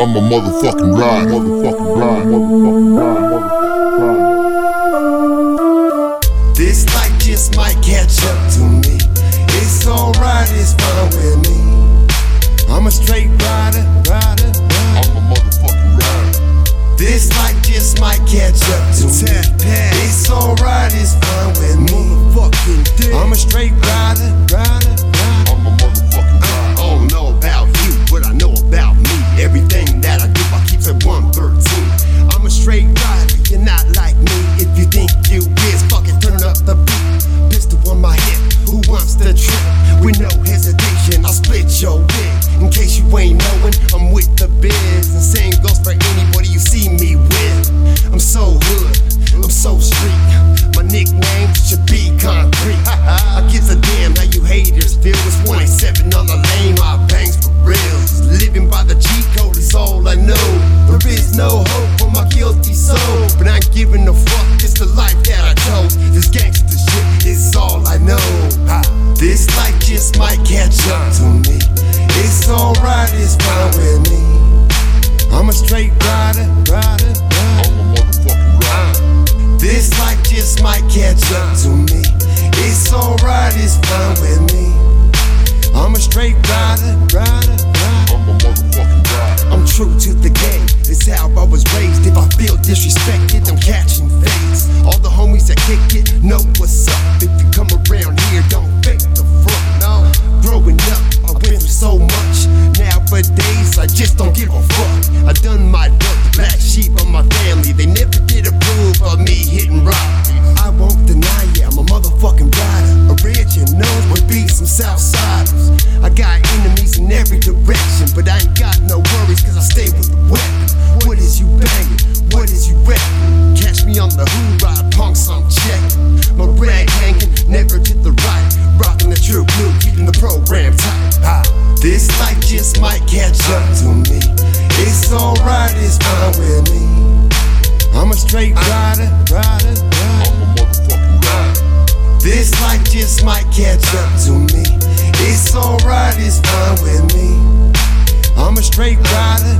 I'm a motherfucking ride, motherfucking ride, motherfucking ride, motherfucking ride. This life just might catch up to me. It's alright, it's fine with me. I'm a straight rider, rider, rider. I'm a motherfucking ride. This life just might catch up to me. It's alright, it's fine with me. I'm a straight rider, rider, rider. In case you ain't knowing, I'm with the biz. And same goes for anybody you see me with. I'm so hood, I'm so street. My nickname should be concrete. I gives a damn how you haters feel. It's 187 on the lane, my bangs for real. Living by the G code is all I know. There is no hope for my guilty soul. But I ain't giving a fuck, it's the life that I chose. This gangster shit is all I know. This life just might catch up to straight rider, rider, rider. I'm a motherfucking ride. This life just might catch up to me. It's alright, it's fine with me. I'm a straight rider, rider, rider. I'm a motherfucking ride. I'm true to the game. It's how I was raised. If I feel disrespected, I'm catching fades. All the homies that kick it know what's just don't give a fuck. I done my work, black sheep of my family. They never did approve of me hitting rock. I won't deny it, I'm a motherfucking rider. Original would be some Southsiders. I got enemies in every direction, but I ain't got no worries cause I stay with the weapon. What is you banging? What is you rapping? Catch me on the who ride punks, I'm. My rag hanging, never to the right. Rocking the true blue, keeping the program tight. Ah, this straight ah. rider, I'm a motherfucking rider. This life just might catch up to me. It's alright, it's fine with me. I'm a straight rider.